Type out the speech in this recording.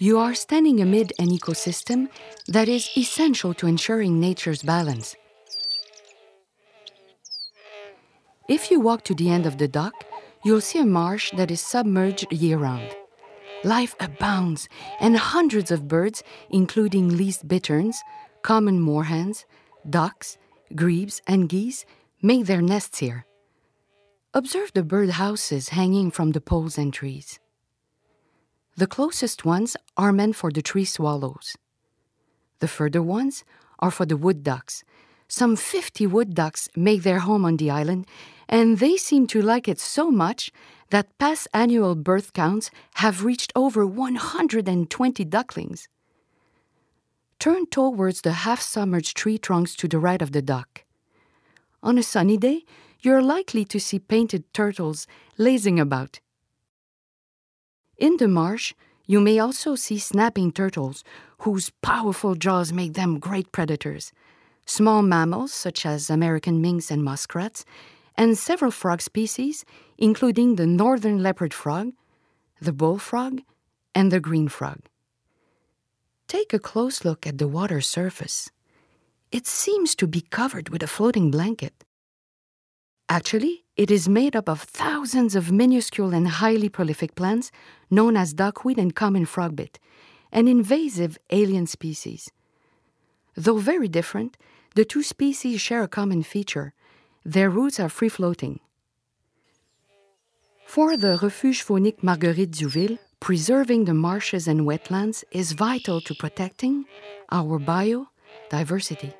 You are standing amid an ecosystem that is essential to ensuring nature's balance. If you walk to the end of the dock, you'll see a marsh that is submerged year round. Life abounds, and hundreds of birds, including least bitterns, common moorhens, ducks, grebes, and geese, make their nests here. Observe the bird houses hanging from the poles and trees. The closest ones are meant for the tree swallows. The further ones are for the wood ducks. Some 50 wood ducks make their home on the island, and they seem to like it so much that past annual birth counts have reached over 120 ducklings. Turn towards the half submerged tree trunks to the right of the dock. On a sunny day, you're likely to see painted turtles lazing about. In the marsh, you may also see snapping turtles, whose powerful jaws make them great predators, small mammals such as American minks and muskrats, and several frog species, including the northern leopard frog, the bullfrog, and the green frog. Take a close look at the water surface. It seems to be covered with a floating blanket. Actually, it is made up of thousands of minuscule and highly prolific plants known as duckweed and common frogbit, an invasive alien species. Though very different, the two species share a common feature their roots are free floating. For the Refuge Faunique Marguerite D'Youville, preserving the marshes and wetlands is vital to protecting our biodiversity.